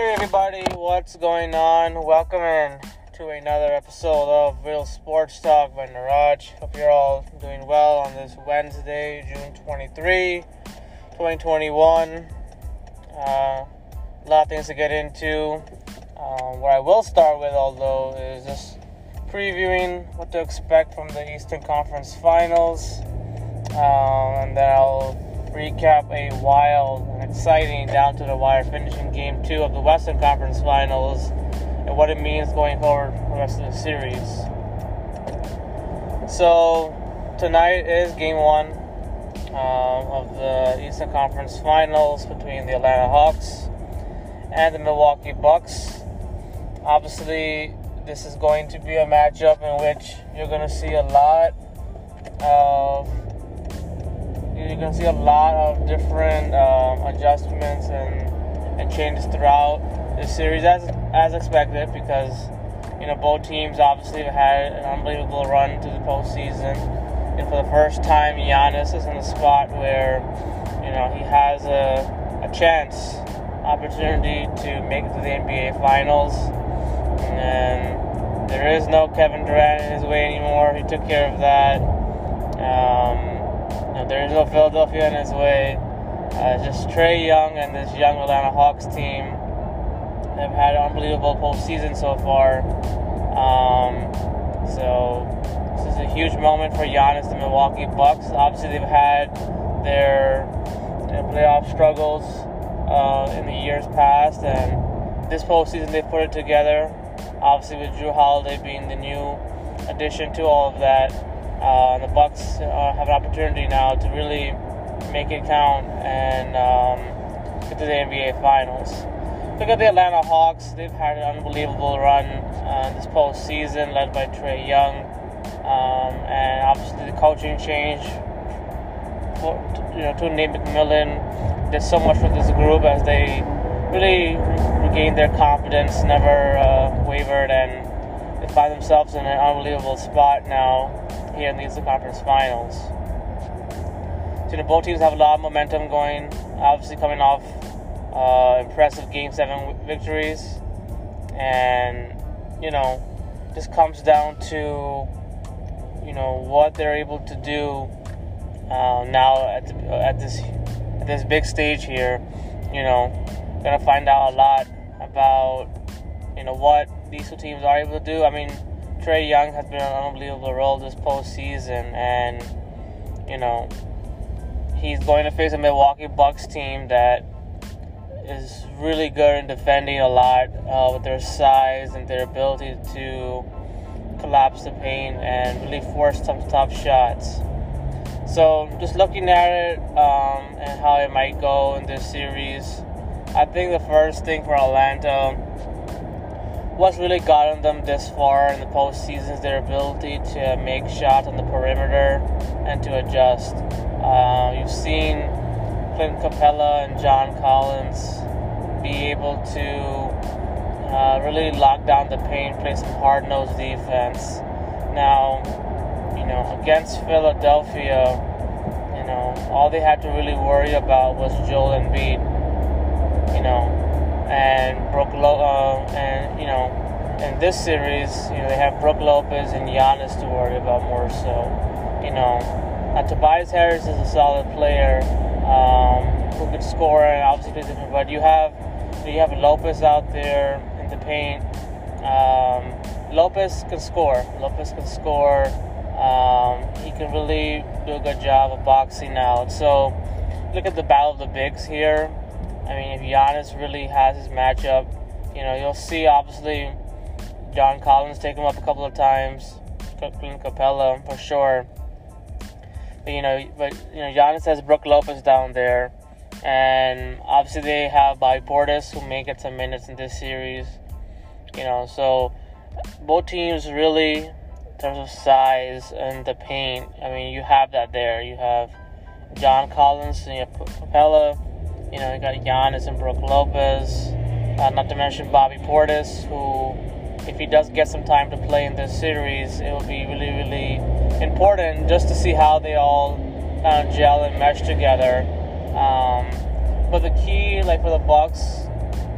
Hey everybody, what's going on? Welcome in to another episode of Real Sports Talk by Naraj. Hope you're all doing well on this Wednesday, June 23, 2021. Uh, a lot of things to get into. Um, what I will start with, although, is just previewing what to expect from the Eastern Conference Finals. Um, and then I'll recap a wild and exciting down to the wire finishing game two of the Western Conference Finals and what it means going forward for the rest of the series. So, tonight is game one um, of the Eastern Conference Finals between the Atlanta Hawks and the Milwaukee Bucks. Obviously, this is going to be a matchup in which you're going to see a lot of going to see a lot of different um, adjustments and, and changes throughout the series as, as expected because you know both teams obviously have had an unbelievable run to the postseason. And for the first time Giannis is in a spot where you know he has a, a chance opportunity to make it to the NBA Finals. And there is no Kevin Durant in his way anymore. He took care of that. Um, there is no Philadelphia in his way. Uh, just Trae Young and this young Atlanta Hawks team have had an unbelievable postseason so far. Um, so this is a huge moment for Giannis, the Milwaukee Bucks. Obviously, they've had their, their playoff struggles uh, in the years past, and this postseason they put it together. Obviously, with Jrue Holiday being the new addition to all of that. Uh, the Bucks uh, have an opportunity now to really make it count and um, get to the NBA Finals. Look at the Atlanta Hawks; they've had an unbelievable run uh, this postseason, led by Trae Young, um, and obviously the coaching change. For, you know, to Nate McMillan did so much for this group as they really regained their confidence, never uh, wavered, and they find themselves in an unbelievable spot now here in the Eastern Conference Finals. So, you know, both teams have a lot of momentum going. Obviously, coming off uh, impressive Game Seven victories, and you know, this comes down to you know what they're able to do uh, now at, the, at this at this big stage here. You know, gonna find out a lot about you know what these two teams are able to do. I mean, Trae Young has been an unbelievable role this postseason, and you know he's going to face a Milwaukee Bucks team that is really good in defending a lot uh, with their size and their ability to collapse the paint and really force some tough shots. So just looking at it um, and how it might go in this series, I think the first thing for Atlanta what's really gotten them this far in the postseason is their ability to make shots on the perimeter and to adjust. Uh, you've seen Clint Capela and John Collins be able to uh, really lock down the paint, play some hard nosed defense. Now, you know, against Philadelphia, you know, all they had to really worry about was Joel Embiid. You know, and Brook Lo- uh, and you know in this series you know they have Brook Lopez and Giannis to worry about more so you know. Uh, Tobias Harris is a solid player um, who could score and obviously different but you have you have Lopez out there in the paint. Um, Lopez can score. Lopez can score. Um, he can really do a good job of boxing out. So look at the battle of the bigs here I mean, if Giannis really has his matchup, you know, you'll see obviously John Collins take him up a couple of times, Clint Capela for sure. But you know, but you know, Giannis has Brook Lopez down there, and obviously they have Bobby Portis who may get some minutes in this series. You know, so both teams really, in terms of size and the paint, I mean, you have that there. You have John Collins and you have Capela you know, you got Giannis and Brook Lopez. Uh, not to mention Bobby Portis, who, if he does get some time to play in this series, it will be really, really important just to see how they all kind of gel and mesh together. Um, but the key, like for the Bucks,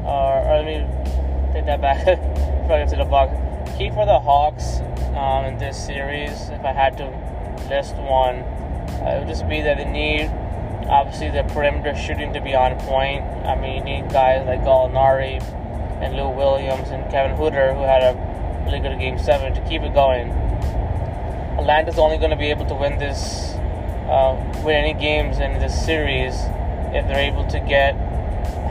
or, or let me take that back get to the Bucks. Key for the Hawks um, in this series, if I had to list one, uh, it would just be that they need obviously the perimeter shooting to be on point. I mean, you need guys like Gallinari and Lou Williams and Kevin Huerter, who had a really good game seven, to keep it going. Atlanta's only going to be able to win this, uh, win any games in this series if they're able to get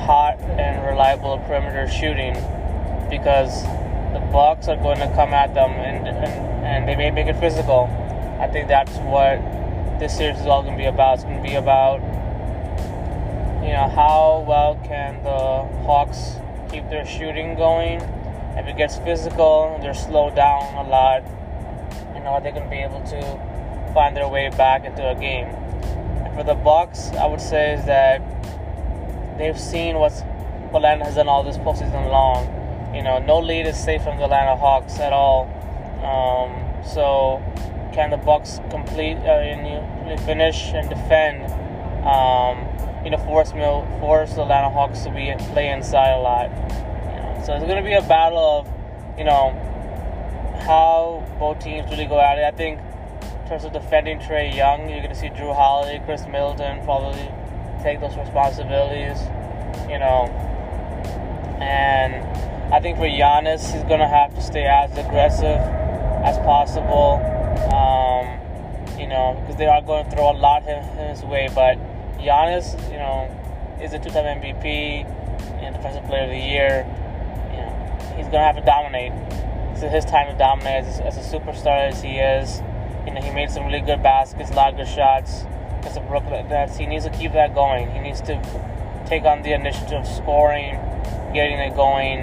hot and reliable perimeter shooting, because the Bucks are going to come at them and, and, and they may make it physical. I think that's what this series is all going to be about. It's going to be about you know how well can the Hawks keep their shooting going. If it gets physical, they're slowed down a lot. You know, are they going to be able to find their way back into a game? And for the Bucks, I would say is that they've seen what Atlanta has done all this postseason long. You know, no lead is safe from the Atlanta Hawks at all. Um, so, can the Bucks complete uh, and finish and defend? Um, you know, force Mill, force the Atlanta Hawks to be play inside a lot. You know, so it's going to be a battle of, you know, how both teams really go at it. I think in terms of defending Trae Young, you're going to see Jrue Holiday, Khris Middleton probably take those responsibilities. You know, and I think for Giannis, he's going to have to stay as aggressive as possible. Um, you know, because they are going to throw a lot in his way, but Giannis, you know, is a two-time MVP and Defensive Player of the Year. You know, he's gonna have to dominate. This is his time to dominate as, as a superstar as he is. You know, he made some really good baskets, a lot of good shots against the Brooklyn Nets. He needs to keep that going. He needs to take on the initiative scoring, getting it going.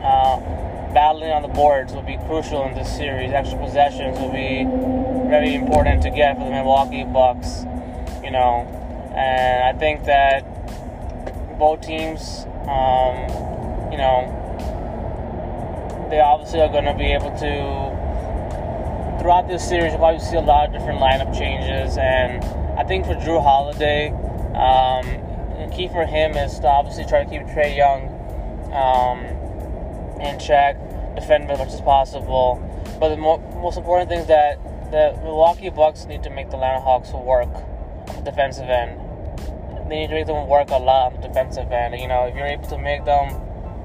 Uh, battling on the boards will be crucial in this series. Extra possessions will be very important to get for the Milwaukee Bucks you know, and I think that both teams, um, you know, they obviously are going to be able to throughout this series. You'll probably see a lot of different lineup changes, and I think for Jrue Holiday, um, key for him is to obviously try to keep Trae Young um, in check, defend as much as possible. But the mo- most important thing is that the Milwaukee Bucks need to make the Atlanta Hawks work defensive end. They need to make them work a lot on the defensive end. You know, if you're able to make them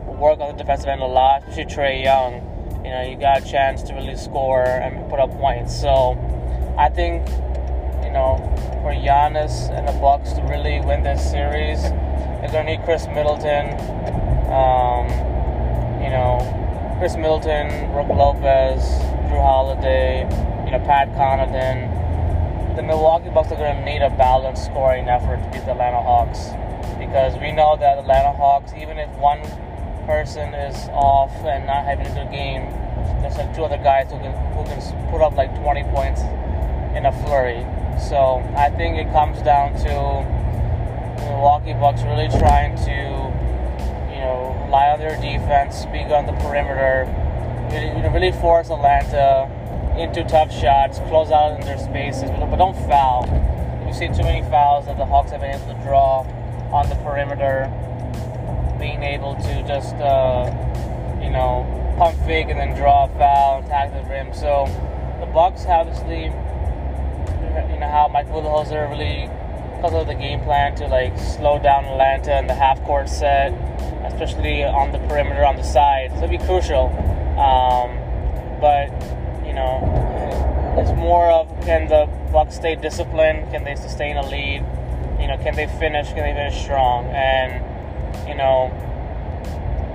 work on the defensive end a lot, especially Trae Young, you know, you got a chance to really score and put up points. So I think, you know, for Giannis and the Bucks to really win this series, they're gonna need Khris Middleton. Um, you know, Khris Middleton, Brook Lopez, Jrue Holiday, you know, Pat Connaughton the Milwaukee Bucks are going to need a balanced scoring effort to beat the Atlanta Hawks because we know that Atlanta Hawks, even if one person is off and not having a good game, there's like two other guys who can who can put up like 20 points in a flurry. So I think it comes down to the Milwaukee Bucks really trying to, you know, rely on their defense, be on the perimeter, really force Atlanta into tough shots, close out in their spaces, but don't foul. You see too many fouls that the Hawks have been able to draw on the perimeter, being able to just, uh, you know, pump fake and then draw a foul, tag the rim. So the Bucks obviously, you know, how Mike Budenholzer really, because of the game plan to like slow down Atlanta in the half court set, especially on the perimeter on the side. So it'll be crucial. Um, but know, it's more of can the Bucks stay disciplined? Can they sustain a lead? You know, can they finish? Can they finish strong? And you know,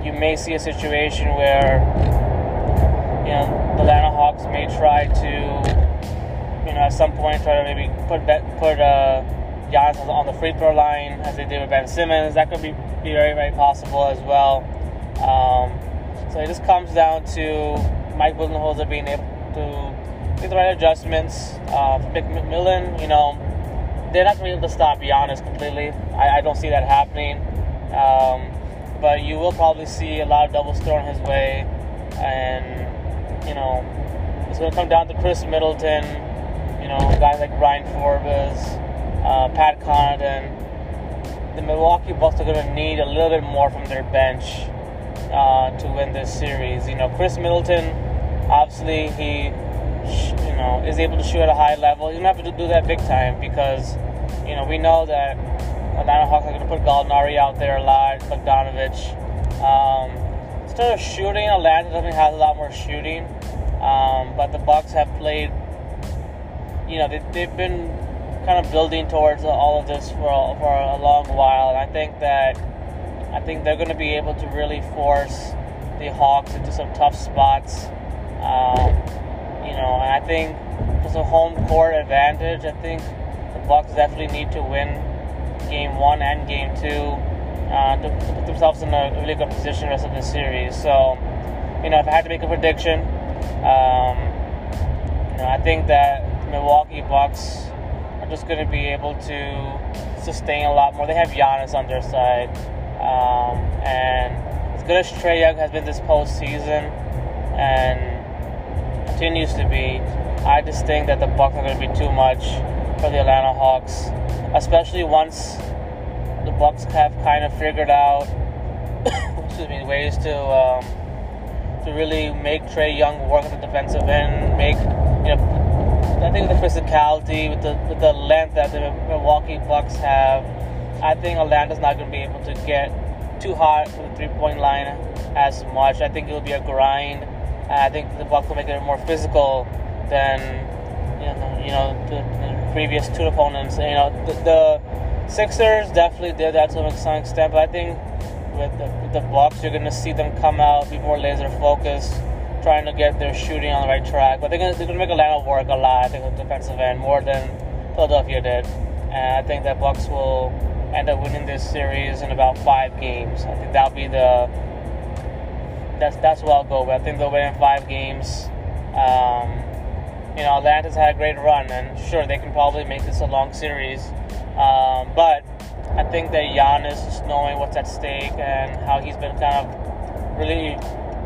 you may see a situation where you know the Atlanta Hawks may try to, you know, at some point try to maybe put put uh, Giannis on the free throw line as they did with Ben Simmons. That could be, be very very possible as well. Um, so it just comes down to Mike Budenholzer being able to make the right adjustments. Uh, McMillan, you know, they're not going to be able to stop Giannis completely. I, I don't see that happening. Um, but you will probably see a lot of doubles thrown his way. And, you know, it's going to come down to Khris Middleton, you know, guys like Bryn Forbes, uh, Pat Connaughton, the Milwaukee Bucks are going to need a little bit more from their bench uh, to win this series. You know, Khris Middleton, obviously he, you know, is able to shoot at a high level. He's to have to do that big time because, you know, we know that Atlanta Hawks are going to put Gallinari out there a lot, Bogdanovich. Um, instead of shooting, Atlanta definitely has a lot more shooting. Um, but the Bucks have played, you know, they, they've been kind of building towards all of this for a, for a long while, and I think that I think they're going to be able to really force the Hawks into some tough spots. Um, you know, and I think there's a home court advantage. I think the Bucks definitely need to win game one and game two uh, to, put themselves in a really good position rest of the series. So, you know, if I had to make a prediction, um, you know, I think that Milwaukee Bucks are just going to be able to sustain a lot more. They have Giannis on their side. Um, and as good as Trae Young has been this postseason and continues to be, I just think that the Bucks are going to be too much for the Atlanta Hawks, especially once the Bucks have kind of figured out excuse me, ways to um, to really make Trae Young work at the defensive end, make you know, I think with the physicality, with the with the length that the Milwaukee Bucks have I think Atlanta's not going to be able to get too hot for the three point line as much. I think it'll be a grind. I think the Bucks will make it more physical than you know, you know the, the previous two opponents. You know, the, the, Sixers definitely did that to some extent, but I think with the, with the Bucks, you're going to see them come out, be more laser focused, trying to get their shooting on the right track. But they're going to, they're to make Atlanta work a lot, I think, the defensive end more than Philadelphia did. And I think that Bucks will end up winning this series in about five games. I think that'll be the that's that's what I'll go with. I think they'll win in five games. Um, you know, Atlanta's had a great run, and sure they can probably make this a long series, um, but I think that Giannis, just knowing what's at stake and how he's been kind of really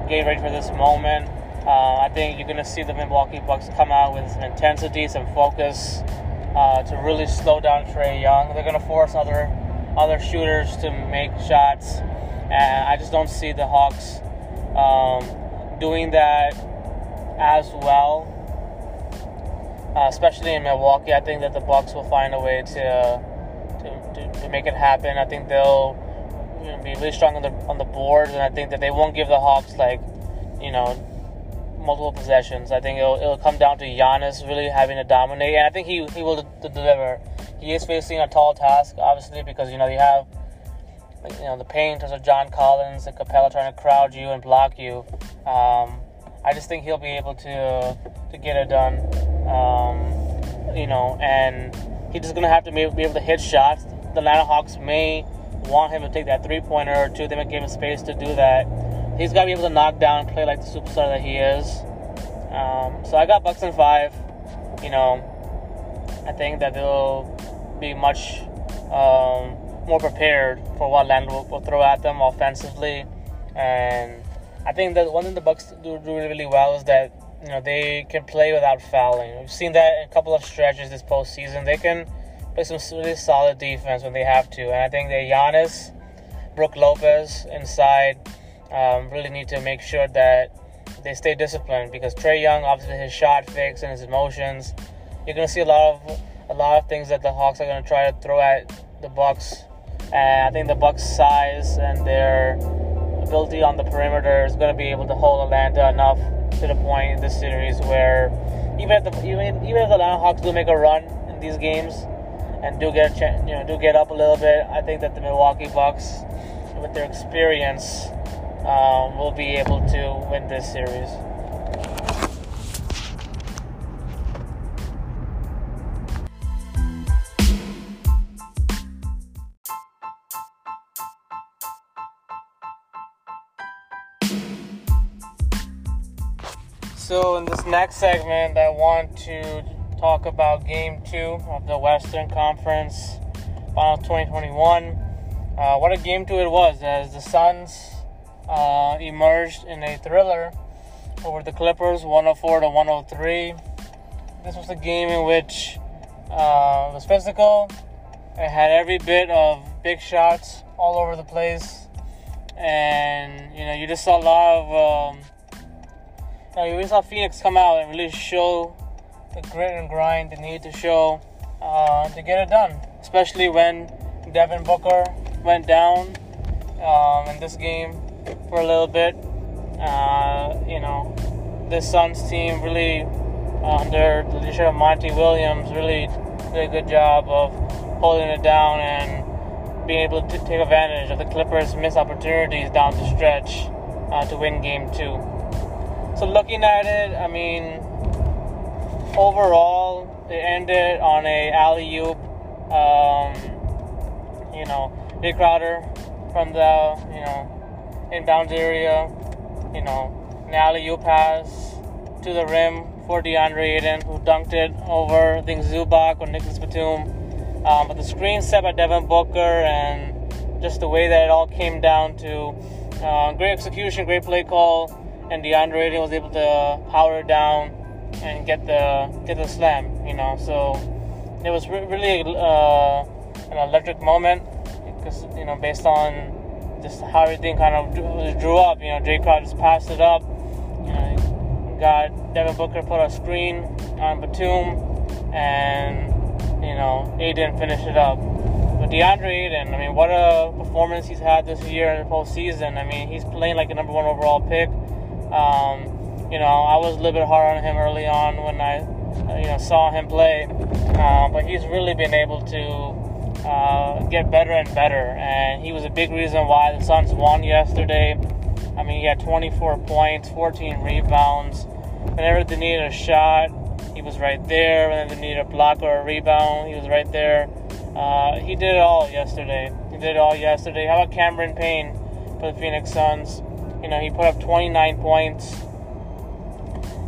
getting ready for this moment, uh, I think you're going to see the Milwaukee Bucks come out with some intensity, some focus, uh, to really slow down Trae Young. They're going to force other other shooters to make shots, and I just don't see the Hawks um, doing that as well. Uh, especially in Milwaukee, I think that the Bucks will find a way to to, to, to make it happen. I think they'll you know, be really strong on the on the boards, and I think that they won't give the Hawks like you know multiple possessions. I think it'll, it'll come down to Giannis really having to dominate, and I think he, he will d- deliver. He is facing a tall task, obviously, because you know you have you know the painters of John Collins and Capela trying to crowd you and block you. Um, I just think he'll be able to to get it done. Um, you know, and he's just gonna have to be able to hit shots. The Atlanta Hawks may want him to take that three pointer or two. They might give him space to do that he's got to be able to knock down and play like the superstar that he is. Um, so I got Bucks in five. You know, I think that they'll be much um, more prepared for what Land will, will, throw at them offensively, and I think that one thing the Bucks do, do really well is that you know they can play without fouling. We've seen that in a couple of stretches this postseason. They can play some really solid defense when they have to, and I think that Giannis, Brook Lopez inside um, really need to make sure that they stay disciplined because Trae Young, obviously his shot fix and his emotions, you're gonna see a lot of a lot of things that the Hawks are gonna try to throw at the Bucks. And I think the Bucks' size and their ability on the perimeter is gonna be able to hold Atlanta enough to the point in this series where even if the even, even if the Atlanta Hawks do make a run in these games and do get you know do get up a little bit, I think that the Milwaukee Bucks, with their experience um, will be able to win this series. So, in this next segment, I want to talk about Game 2 of the Western Conference Final 2021. Uh, what a game 2 it was, as the Suns uh, emerged in a thriller over the Clippers, 104 to 103. This was a game in which uh, it was physical. It had every bit of big shots all over the place, and you know you just saw a lot of. Um, you really saw Phoenix come out and really show the grit and grind they need to show uh, to get it done, especially when Devin Booker went down um, in this game for a little bit. Uh, you know, this Suns team really, uh, under the leadership of Monty Williams, really did a good job of holding it down and being able to take advantage of the Clippers' missed opportunities down the stretch uh, to win game two. So, looking at it, I mean, overall, it ended on a alley oop. Um, you know, Jae Crowder from the you know inbound area. You know, an alley oop pass to the rim for DeAndre Ayton, who dunked it over I think Zubac or Nicolas Batum. Um, but the screen set by Devin Booker and just the way that it all came down to uh, great execution, great play call, and DeAndre Ayton was able to power down and get the get the slam. You know, so it was re- really uh, an electric moment because you know based on just how everything kind of drew, up. You know, Jae Crowder just passed it up. You know, got Devin Booker put a screen on Batum, and you know, Ayton finished it up. But DeAndre Ayton, I mean, what a performance he's had this year in the postseason. I mean, he's playing like a number one overall pick. Um, you know, I was a little bit hard on him early on when I, you know, saw him play. Uh, but he's really been able to uh, get better and better, and he was a big reason why the Suns won yesterday. I mean, he had 24 points, 14 rebounds. Whenever they needed a shot, he was right there. Whenever they needed a block or a rebound, he was right there. Uh, he did it all yesterday. He did it all yesterday. How about Cameron Payne for the Phoenix Suns? You know, he put up 29 points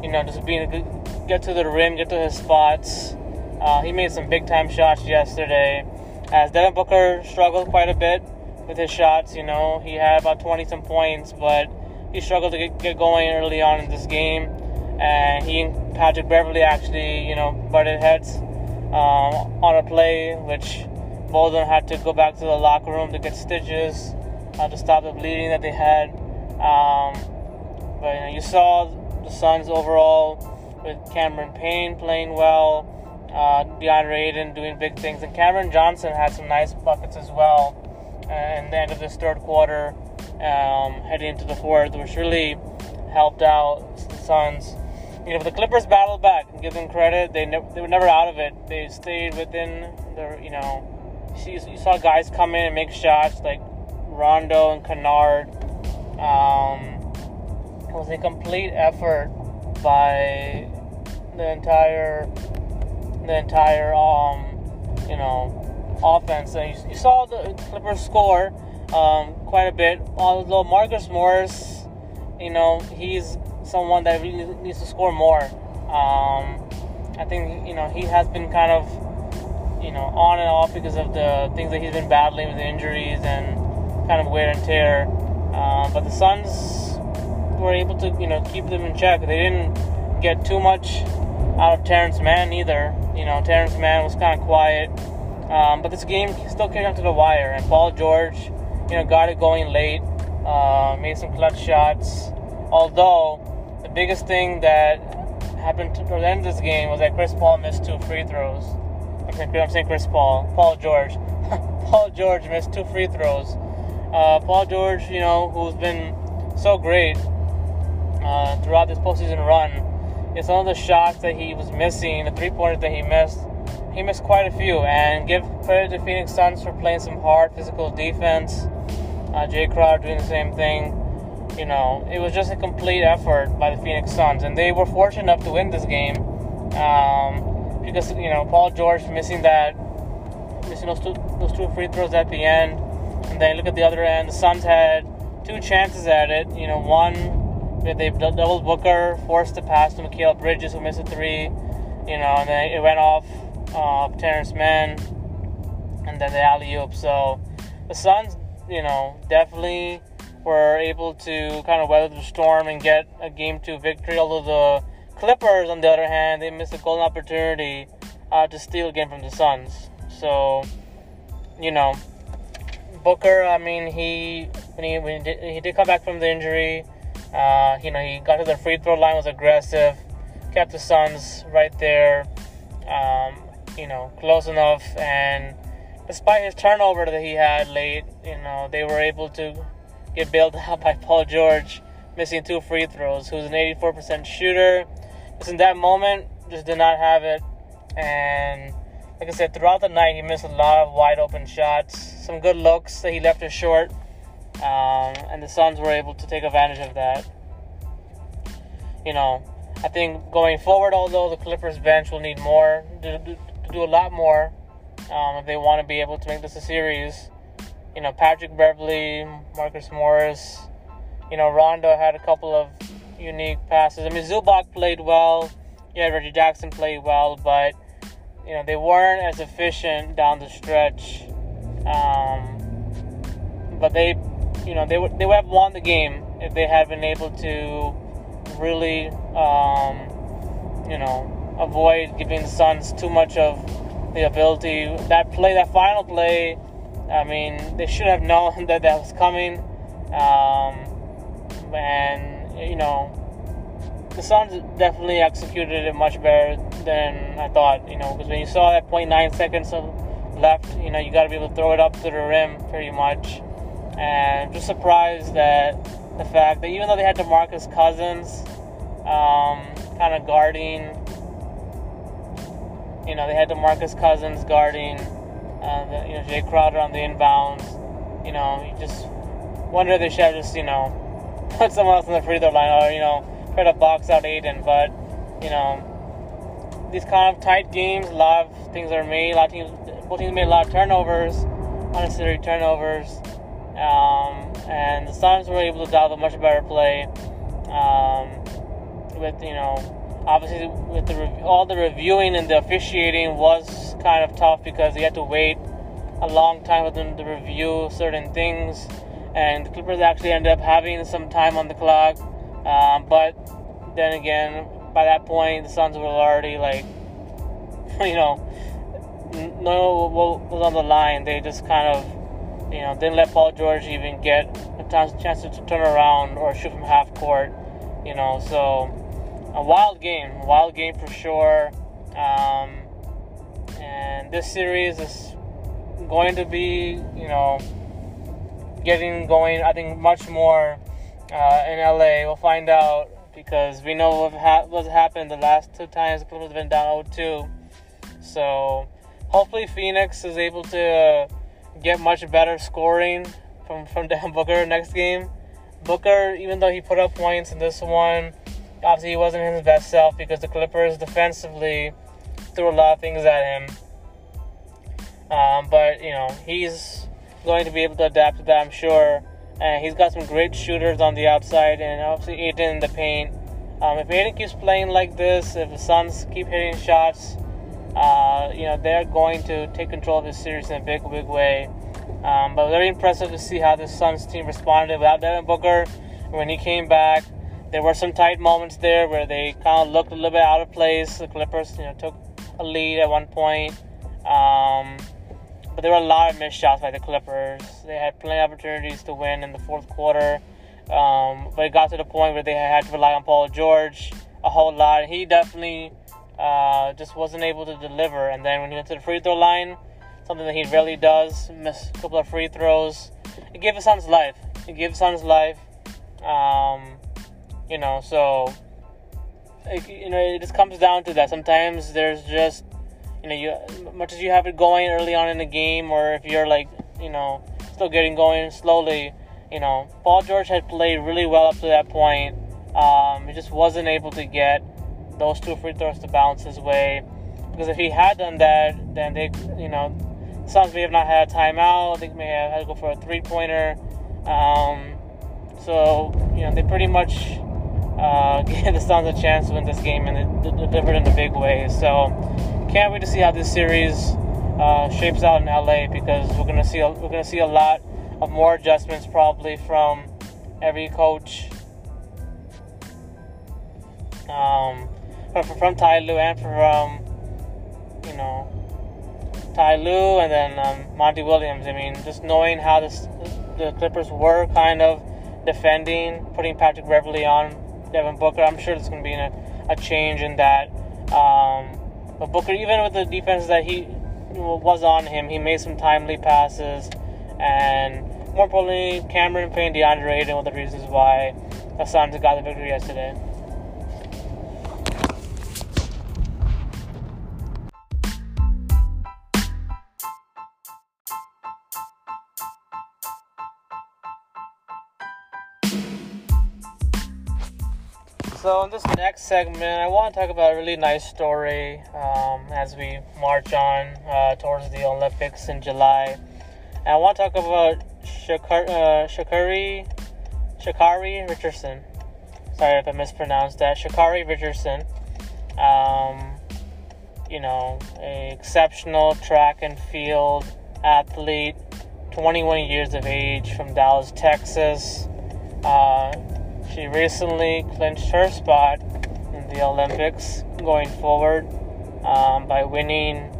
you know, just being good, get to the rim, get to his spots. Uh, he made some big time shots yesterday. As Devin Booker struggled quite a bit with his shots, you know, he had about 20 some points, but he struggled to get, get going early on in this game. And he and Patrick Beverley actually, you know, butted heads um, on a play, which them had to go back to the locker room to get stitches uh, to stop the bleeding that they had. Um, but you, know, you saw the Suns overall with Cameron Payne playing well, uh, DeAndre Ayton doing big things, and Cameron Johnson had some nice buckets as well in the end of this third quarter, um, heading into the fourth, which really helped out the Suns. You know, the Clippers battled back and give them credit. They ne- they were never out of it. They stayed within the you know. You saw guys come in and make shots like Rondo and Kennard. Um, it was a complete effort by the entire the entire um you know offense. And you, you saw the Clippers score um, quite a bit. Although Marcus Morris, you know, he's someone that really needs to score more. Um, I think you know he has been kind of you know on and off because of the things that he's been battling with injuries and kind of wear and tear. Um, but the Suns were able to, you know, keep them in check. They didn't get too much out of Terance Mann either. You know, Terance Mann was kind of quiet. Um, but this game still came down to the wire, and Paul George, you know, got it going late, uh, made some clutch shots. Although the biggest thing that happened to the end of this game was that Chris Paul missed two free throws. I'm saying Chris Paul, Paul George. Paul George missed two free throws. Uh, Paul George, you know, who's been so great uh, throughout this postseason run it's some of the shots that he was missing, the three pointers that he missed. He missed quite a few, and give credit to Phoenix Suns for playing some hard physical defense. Uh, Jae Crowder doing the same thing. You know, it was just a complete effort by the Phoenix Suns, and they were fortunate enough to win this game um, because you know Paul George missing that, missing those two those two free throws at the end, and then you look at the other end. The Suns had two chances at it. You know, one They've doubled Booker, forced the pass to Mikal Bridges, who missed a three. You know, and then it went off uh, Terance Mann, and then the alley oop. So the Suns, you know, definitely were able to kind of weather the storm and get a game two victory. Although the Clippers, on the other hand, they missed a golden opportunity uh, to steal a game from the Suns. So, you know, Booker, I mean, he when he when he did, he did come back from the injury, uh, you know, he got to the free throw line, was aggressive, kept the Suns right there, um, you know, close enough, and despite his turnover that he had late, you know, they were able to get bailed out by Paul George, missing two free throws. Who's an 84% shooter. Just in that moment, just did not have it, and like I said, throughout the night, he missed a lot of wide open shots, some good looks that he left us short, um, and the Suns were able to take advantage of that. You know, I think going forward, although the Clippers bench will need more to, to, do a lot more um, if they want to be able to make this a series. You know, Patrick Beverley, Marcus Morris, you know, Rondo had a couple of unique passes. I mean, Zubac played well. Yeah, Reggie Jackson played well, but you know, they weren't as efficient down the stretch. Um, but they, you know, they would they would have won the game if they had been able to really, um, you know, avoid giving the Suns too much of the ability. That play, that final play, I mean, they should have known that that was coming. Um, and you know, the Suns definitely executed it much better than I thought. You know, because when you saw that 0.9 seconds left, you know, you got to be able to throw it up to the rim pretty much. And just surprised that the fact that even though they had DeMarcus Cousins um, kind of guarding, you know, they had DeMarcus Cousins guarding, uh, the, you know, Jae Crowder on the inbounds. You know, you just wonder if they should have just, you know, put someone else in the free throw line or, you know, try to box out Ayton. but you know, these kind of tight games, a lot of things are made. A lot of teams, both teams made a lot of turnovers, unnecessary turnovers, um, and the Suns were able to dial a much better play. Um, with you know, obviously with the all the reviewing and the officiating was kind of tough because you had to wait a long time for them to review certain things, and the Clippers actually ended up having some time on the clock. Um, but then again, by that point, the Suns were already like, you know, no was on the line. They just kind of, you know, didn't let Paul George even get a chance to turn around or shoot from half court. You know, so a wild game, wild game for sure. Um, and this series is going to be, you know, getting going. I think much more uh, in LA. We'll find out because we know what ha- what's happened the last two times Clippers have been down 0-2. So hopefully Phoenix is able to uh, get much better scoring from from Dan Booker next game. Booker, even though he put up points in this one, obviously he wasn't his best self because the Clippers defensively threw a lot of things at him. Um, but you know he's going to be able to adapt to that, I'm sure. And he's got some great shooters on the outside, and obviously Ayton in the paint. Um, if Ayton keeps playing like this, if the Suns keep hitting shots, uh, you know they're going to take control of this series in a big, big way. Um, but very impressive to see how the Suns team responded without Devin Booker. When he came back, there were some tight moments there where they kind of looked a little bit out of place. The Clippers, you know, took a lead at one point. Um, but there were a lot of missed shots by the Clippers. They had plenty of opportunities to win in the fourth quarter, um, but it got to the point where they had to rely on Paul George a whole lot. He definitely uh, just wasn't able to deliver. And then when he went to the free throw line, something that he rarely does, missed a couple of free throws. It gave his son's life. It gave his son's life. Um, you know, so it, you know, it just comes down to that. Sometimes there's just you know, you much as you have it going early on in the game, or if you're like, you know, still getting going slowly, you know, Paul George had played really well up to that point. Um, he just wasn't able to get those two free throws to bounce his way. Because if he had done that, then they, you know, Suns may have not had a timeout. They may have had to go for a three pointer. Um, so, you know, they pretty much uh, gave the Suns a chance to win this game and they delivered in a big way. So, can't wait to see how this series uh, shapes out in LA because we're gonna see a, we're gonna see a lot of more adjustments probably from every coach, um, from, from Ty and from you know Ty and then um, Monty Williams. I mean, just knowing how this, the Clippers were kind of defending, putting Patrick Beverley on Devin Booker, I'm sure there's going to be a, a change in that. Um, but Booker, even with the defense that he was on him, he made some timely passes, and more importantly, Cameron Payne, DeAndre Ayton were the reasons why the Suns got the victory yesterday. So in this next segment, I want to talk about a really nice story um, as we march on uh, towards the Olympics in July. And I want to talk about Sha'Carri, uh, Shakari, Sha'Carri Richardson. Sorry if I mispronounced that. Sha'Carri Richardson. Um, you know, a exceptional track and field athlete, 21 years of age from Dallas, Texas. Uh, she recently clinched her spot in the Olympics going forward um, by winning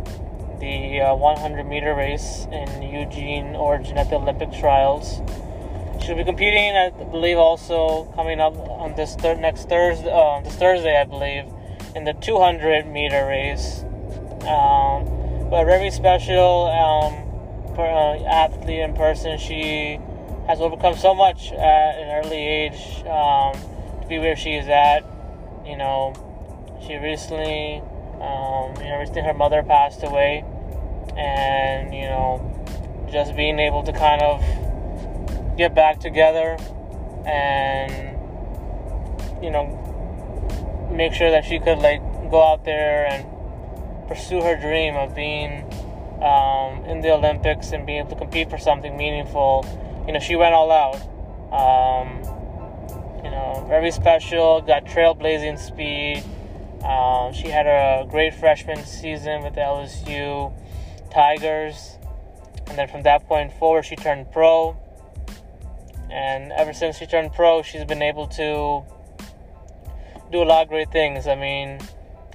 the uh, 100 meter race in Eugene, Oregon at the Olympic trials. She'll be competing, I believe, also coming up on this thir- next Thursday, uh, this Thursday, I believe, in the 200 meter race. Um, but very special um, for, uh, athlete in person. She has overcome so much at an early age um, to be where she is at. You know, she recently, um, you know, recently her mother passed away, and you know, just being able to kind of get back together and you know make sure that she could like go out there and pursue her dream of being um, in the Olympics and being able to compete for something meaningful you know, she went all out. Um, you know, very special, got trailblazing speed. Um, she had a great freshman season with the LSU Tigers. And then from that point forward, she turned pro. And ever since she turned pro, she's been able to do a lot of great things. I mean,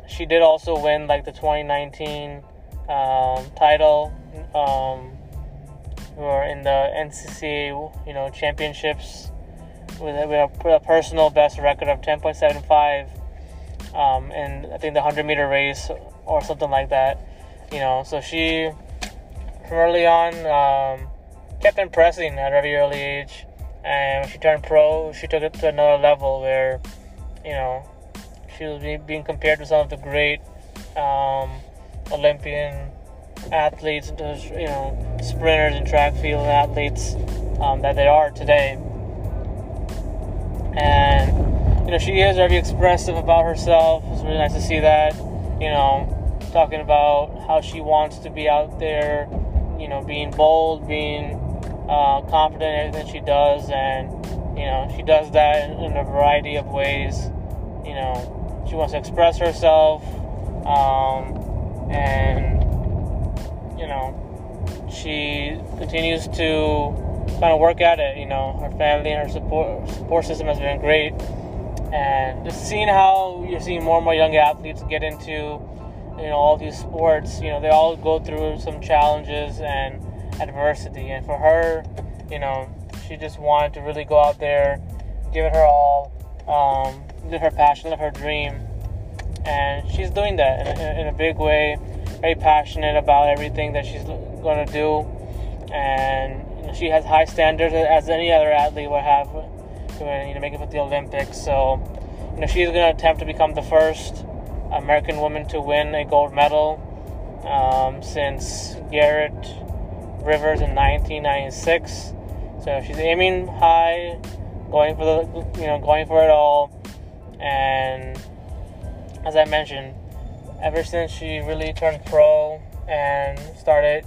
she did also win like the 2019 um, title. Um, who are in the NCCA, you know, championships with a, with a personal best record of 10.75 um, in I think the 100 meter race or something like that. You know, so she from early on um, kept impressing at a very early age, and when she turned pro, she took it to another level where, you know, she was being compared to some of the great um, Olympian athletes, you know, sprinters and track field athletes um, that they are today. And, you know, she is very expressive about herself. It's really nice to see that, you know, talking about how she wants to be out there, you know, being bold, being uh, confident in everything she does. And, you know, she does that in, a variety of ways. You know, she wants to express herself. Um, and you know, she continues to kind of work at it. You know, her family and her support support system has been great, and just seeing how you're seeing more and more young athletes get into, you know, all these sports. You know, they all go through some challenges and adversity, and for her, you know, she just wanted to really go out there, give it her all, um, live her passion, live her dream, and she's doing that in in a big way very passionate about everything that she's going to do, and she has high standards as any other athlete would have to you know make it with the Olympics. So, you know, she's going to attempt to become the first American woman to win a gold medal um, since Garrett Rivers in 1996. So she's aiming high, going for the you know going for it all, and as I mentioned, ever since she really turned pro and started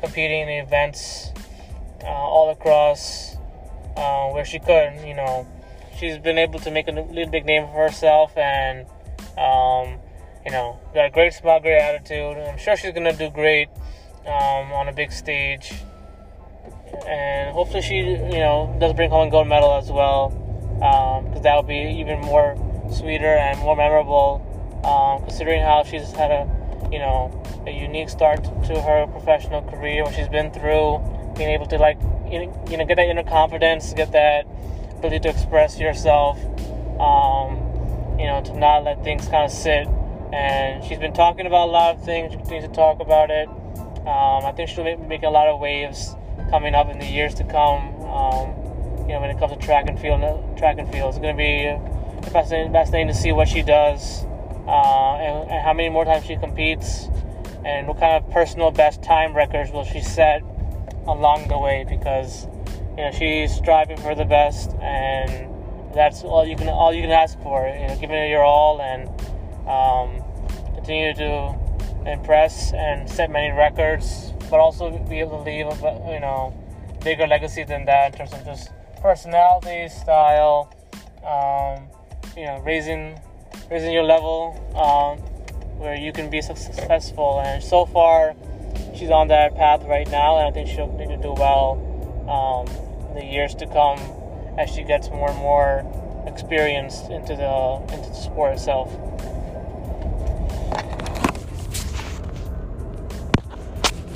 competing in events uh, all across uh, where she could. You know, she's been able to make a little big name for herself and, um, you know, got a great smile, great attitude. I'm sure she's going to do great um, on a big stage. And hopefully she, you know, does bring home a gold medal as well. Because um, that would be even more sweeter and more memorable um, considering how she's had a you know, a unique start to her professional career, what she's been through, being able to like, you know, get that inner confidence, get that ability to express yourself, um, you know, to not let things kind of sit. And she's been talking about a lot of things. She continues to talk about it. Um, I think she'll be making a lot of waves coming up in the years to come. Um, you know, when it comes to track and field, track and field, it's going to be fascinating, fascinating to see what she does uh, and, and, how many more times she competes, and what kind of personal best time records will she set along the way because you know she's striving for the best, and that's all you can all you can ask for. You know, giving it your all and um, continue to impress and set many records, but also be able to leave a you know bigger legacy than that in terms of just personality, style, um, you know, raising raising your level um, where you can be successful. And so far, she's on that path right now, and I think she'll continue to do well um, in the years to come as she gets more and more experience into the into the sport itself.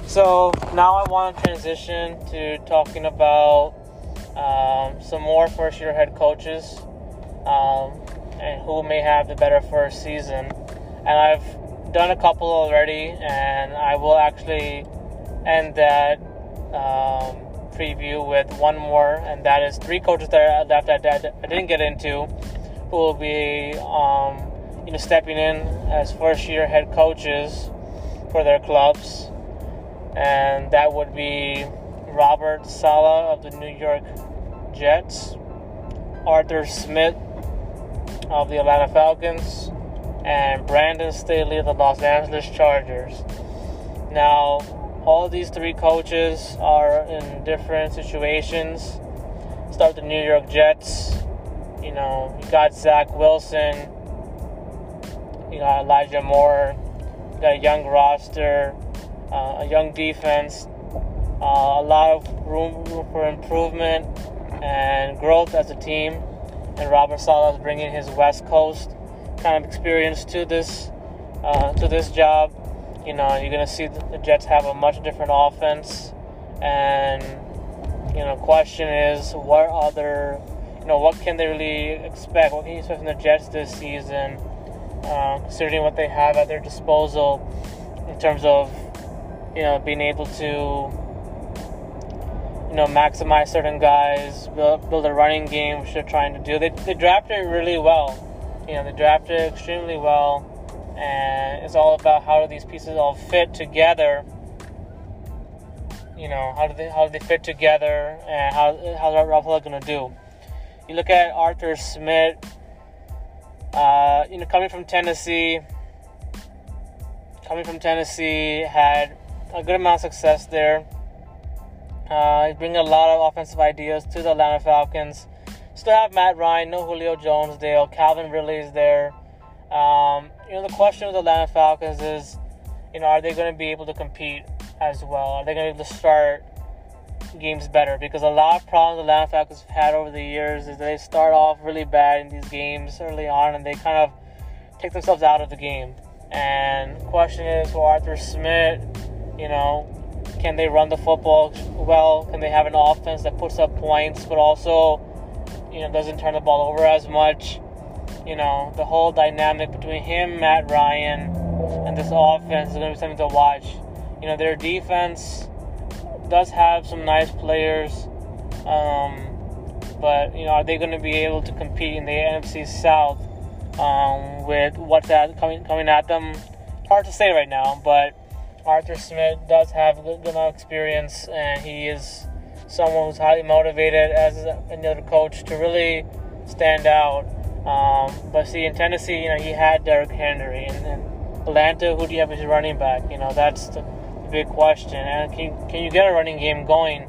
So now I want to transition to talking about um, some more first year head coaches. Um, and who may have the better first season. And I've done a couple already, and I will actually end that um, preview with one more, and that is three coaches that I, that, that, that I didn't get into who will be um, you know stepping in as first year head coaches for their clubs, and that would be Robert Saleh of the New York Jets, Arthur Smith of the Atlanta Falcons and Brandon Staley of the Los Angeles Chargers. Now, all these three coaches are in different situations. Start the New York Jets. You know, you got Zach Wilson. You got Elijah Moore. You got a young roster, uh, a young defense, uh, a lot of room for improvement and growth as a team and Robert Saleh is bringing his West Coast kind of experience to this uh, to this job. You know, you're gonna see the Jets have a much different offense, and you know, question is what other, you know, what can they really expect? What can you expect from the Jets this season, uh, considering what they have at their disposal in terms of, you know, being able to you know, maximize certain guys, build, build a running game, which they're trying to do. They, they drafted really well. You know, they drafted extremely well, and it's all about how do these pieces all fit together. You know, how do they how do they fit together, and how how's going to do? You look at Arthur Smith. Uh, you know, coming from Tennessee, coming from Tennessee, had a good amount of success there uh, he's bringing a lot of offensive ideas to the Atlanta Falcons. Still have Matt Ryan, no Julio Jones there. Calvin Ridley is there. Um, you know, the question with the Atlanta Falcons is, you know, are they going to be able to compete as well? Are they going to be able to start games better? Because a lot of problems the Atlanta Falcons have had over the years is they start off really bad in these games early on and they kind of take themselves out of the game. And question is for Arthur Smith, you know, can they run the football well? Can they have an offense that puts up points but also, you know, doesn't turn the ball over as much? You know, the whole dynamic between him, Matt Ryan, and this offense is going to be something to watch. You know, their defense does have some nice players, um, but you know, are they going to be able to compete in the NFC South um, with what's coming coming at them? Hard to say right now, but Arthur Smith does have good, good of experience, and he is someone who's highly motivated as another coach to really stand out. Um, but see, in Tennessee, you know, he had Derrick Henry, and in Atlanta, who do you have as your running back? You know, that's the, the big question. And can can you get a running game going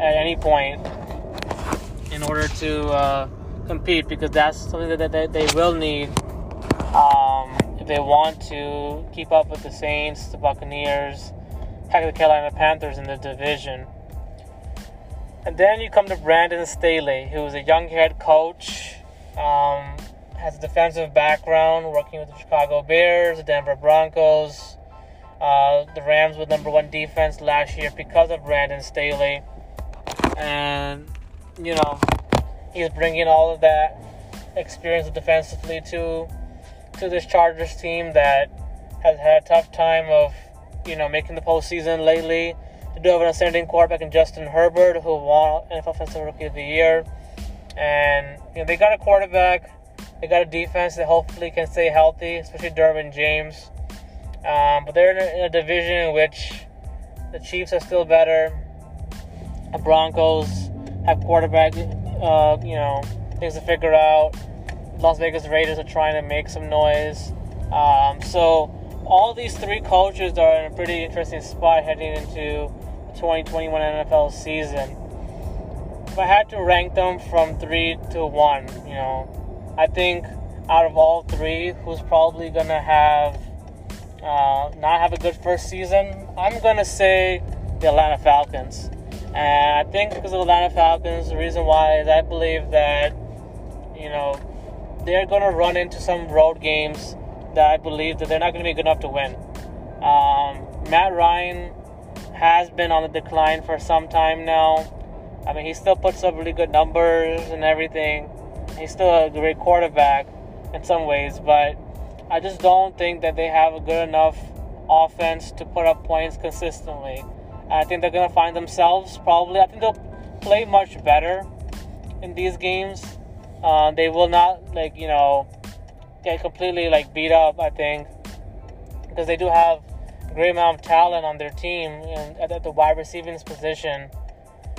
at any point in order to uh, compete? Because that's something that they will need. They want to keep up with the Saints, the Buccaneers, heck, the Carolina Panthers in the division. And then you come to Brandon Staley, who's a young head coach. Um, has a defensive background, working with the Chicago Bears, the Denver Broncos, uh, the Rams with number one defense last year because of Brandon Staley. And, you know, he's bringing all of that experience defensively to to this Chargers team that has had a tough time of, you know, making the postseason lately. They do have an ascending quarterback in Justin Herbert, who won NFL Offensive Rookie of the Year. And, you know, they got a quarterback, they got a defense that hopefully can stay healthy, especially Derwin James. Um, but they're in a, in a, division in which the Chiefs are still better. The Broncos have quarterback, uh, you know, things to figure out. Las Vegas Raiders are trying to make some noise. Um, so all these three coaches are in a pretty interesting spot heading into the 2021 NFL season. If I had to rank them from three to one, you know, I think out of all three, who's probably gonna have uh, not have a good first season, I'm to say the Atlanta Falcons. And I think because of the Atlanta Falcons, the reason why is I believe that, you know, they're going to run into some road games that I believe that they're not going to be good enough to win. Um, Matt Ryan has been on the decline for some time now. I mean, he still puts up really good numbers and everything. He's still a great quarterback in some ways, but I just don't think that they have a good enough offense to put up points consistently. And I think they're going to find themselves probably. I think they'll play much better in these games. Uh, they will not like you know get completely like beat up. I think because they do have a great amount of talent on their team and at the wide receiving position.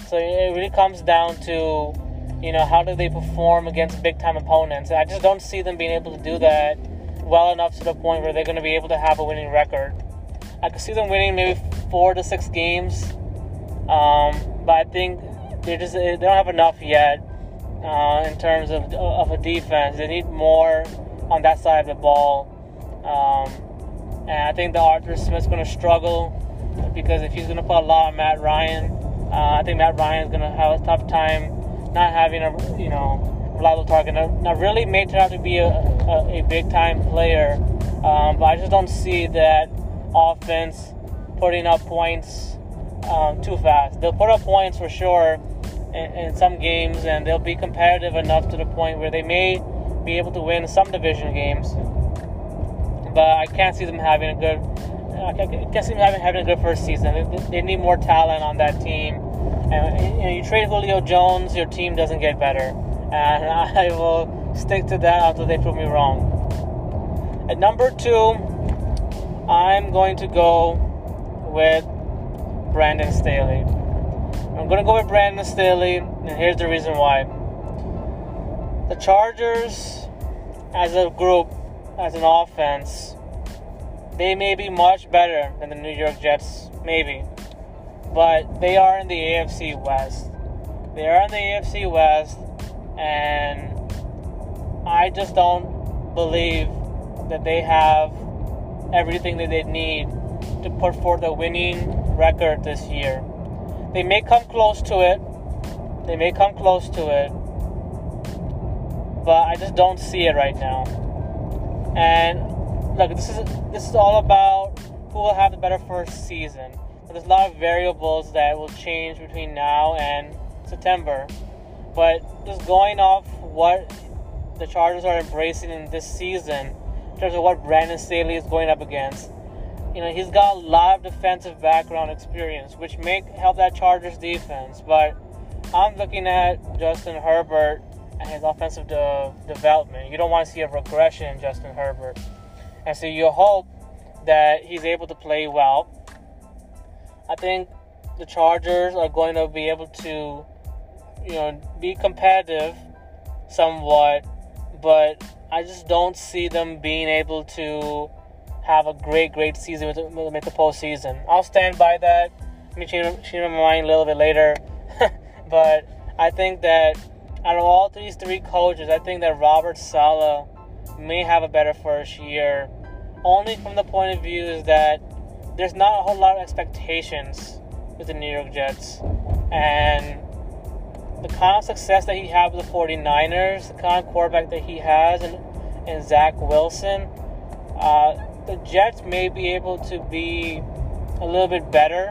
So it really comes down to you know how do they perform against big time opponents. I just don't see them being able to do that well enough to the point where they're going to be able to have a winning record. I could see them winning maybe four to six games, um, but I think they just they don't have enough yet uh, in terms of of a defense. They need more on that side of the ball, um, and I think the Arthur Smith's going to struggle because if he's going to put a lot on Matt Ryan, uh, I think Matt Ryan is going to have a tough time not having a you know reliable target. Now, really made turn out to be a, a, a big time player, um, but I just don't see that offense putting up points um, too fast. They'll put up points for sure in, some games, and they'll be competitive enough to the point where they may be able to win some division games. But I can't see them having a good. I can't see them having, having a good first season. They, they need more talent on that team. And you, know, you trade Julio Jones, your team doesn't get better and I will stick to that until they prove me wrong. At number two, I'm going to go with Brandon Staley. I'm going to go with Brandon Staley, and here's the reason why. The Chargers, as a group, as an offense, they may be much better than the New York Jets, maybe. But they are in the AFC West. They are in the AFC West, and I just don't believe that they have everything that they need to put forth a winning record this year. They may come close to it. They may come close to it. But I just don't see it right now. And look, this is this is all about who will have the better first season. There's a lot of variables that will change between now and September. But just going off what the Chargers are embracing in this season, in terms of what Brandon Staley is going up against, you know, he's got a lot of defensive background experience, which may help that Chargers defense. But I'm looking at Justin Herbert and his offensive de- development. You don't want to see a regression in Justin Herbert. And so you hope that he's able to play well. I think the Chargers are going to be able to you know, be competitive somewhat, but I just don't see them being able to have a great, great season with, with make the postseason. I'll stand by that. Let me change, change my mind a little bit later, but I think that out of all these three coaches, I think that Robert Saleh may have a better first year. Only from the point of view is that there's not a whole lot of expectations with the New York Jets, and the kind of success that he had with the 49ers, the kind of quarterback that he has, and, and Zach Wilson, uh, the Jets may be able to be a little bit better.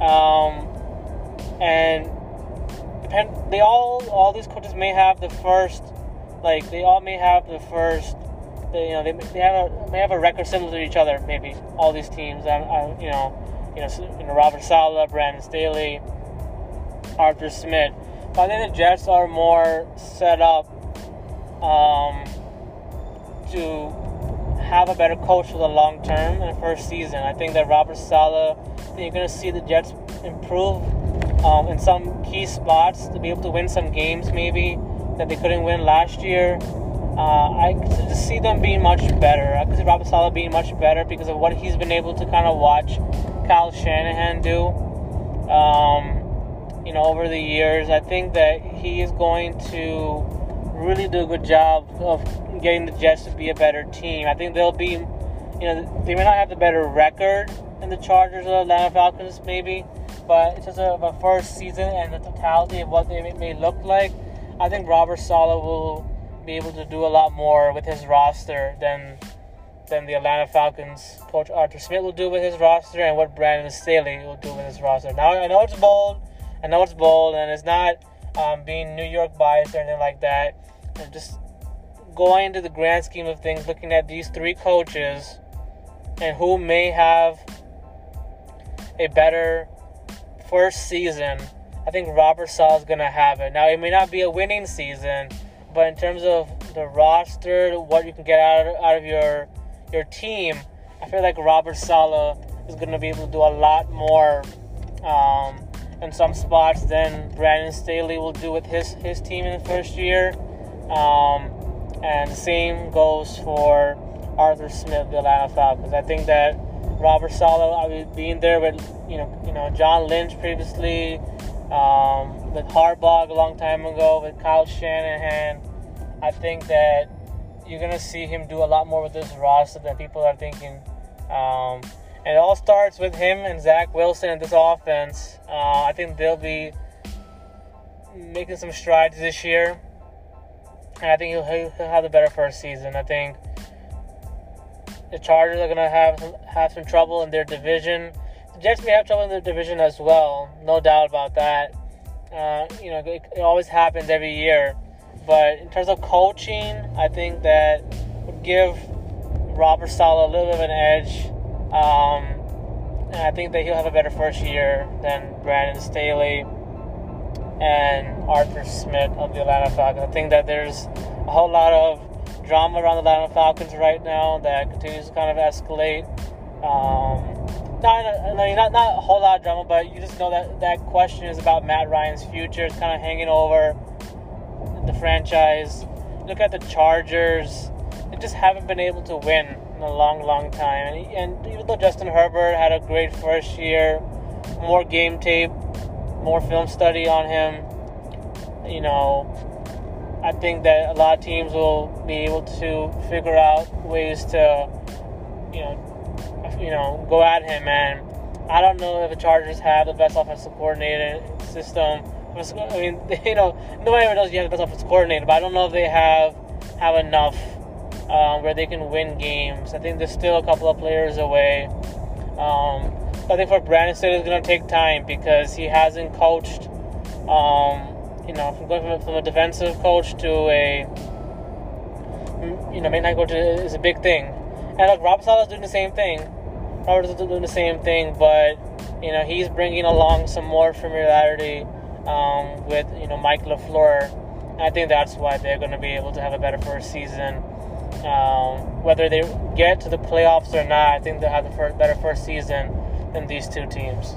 Um, and depend, they all all these coaches may have the first, like they all may have the first. They, you know, they, they have a may have a record similar to each other. Maybe all these teams. I, I, you know, you know, you know, Robert Saleh, Brandon Staley, Arthur Smith. But I think the Jets are more set up um, to have a better coach for the long term and first season. I think that Robert Saleh, you're going to see the Jets improve um, in some key spots to be able to win some games maybe that they couldn't win last year. Uh, I could just see them being much better. I could see Robert Saleh being much better because of what he's been able to kind of watch Kyle Shanahan do. Um, you know, over the years, I think that he is going to really do a good job of getting the Jets to be a better team. I think they'll be, you know, they may not have the better record than the Chargers or the Atlanta Falcons, maybe, but it's just a, a first season and the totality of what they may, look like. I think Robert Saleh will be able to do a lot more with his roster than than the Atlanta Falcons coach Arthur Smith will do with his roster and what Brandon Staley will do with his roster. Now I know it's bold, I know it's bold, and it's not um, being New York biased or anything like that. Just going into the grand scheme of things, looking at these three coaches and who may have a better first season, I think Robert Saleh is going to have it. Now, it may not be a winning season, but in terms of the roster, what you can get out of, out of your your team, I feel like Robert Saleh is going to be able to do a lot more um, in some spots than Brandon Staley will do with his his team in the first year. Um, and same goes for Arthur Smith, the Atlanta Falcons. I think that Robert Saleh, I mean, being there with you know you know John Lynch previously, um, with Harbaugh a long time ago, with Kyle Shanahan. I think that you're gonna see him do a lot more with this roster than people are thinking. Um, and it all starts with him and Zach Wilson and this offense. Uh, I think they'll be making some strides this year and I think he'll, he'll have a better first season. I think the Chargers are gonna have have some trouble in their division. The Jets may have trouble in their division as well, no doubt about that. Uh, you know, it, it, always happens every year. But in terms of coaching, I think that would give Robert Saleh a little bit of an edge. Um, and I think that he'll have a better first year than Brandon Staley and Arthur Smith of the Atlanta Falcons. I think that there's a whole lot of drama around the Atlanta Falcons right now that continues to kind of escalate. Um, not, not, not a whole lot of drama, but you just know that that question is about Matt Ryan's future. It's kind of hanging over the franchise. Look at the Chargers; they just haven't been able to win in a long, long time. And, and even though Justin Herbert had a great first year, more game tape more film study on him. You know, I think that a lot of teams will be able to figure out ways to, you know, you know, go at him. And I don't know if the Chargers have the best offensive coordinator system. I mean, you know, nobody ever knows you have the best offensive coordinator, but I don't know if they have have enough um, where they can win games. I think there's still a couple of players away. Um, I think for Brandon Staley, it's going to take time because he hasn't coached. Um, you know, from going from, from, a defensive coach to a you know main coach is a big thing. And like Rob is doing the same thing. Robert is doing the same thing, but you know he's bringing along some more familiarity um, with you know Mike LaFleur. I think that's why they're going to be able to have a better first season. Um, whether they get to the playoffs or not, I think they'll have the first, better first season than these two teams.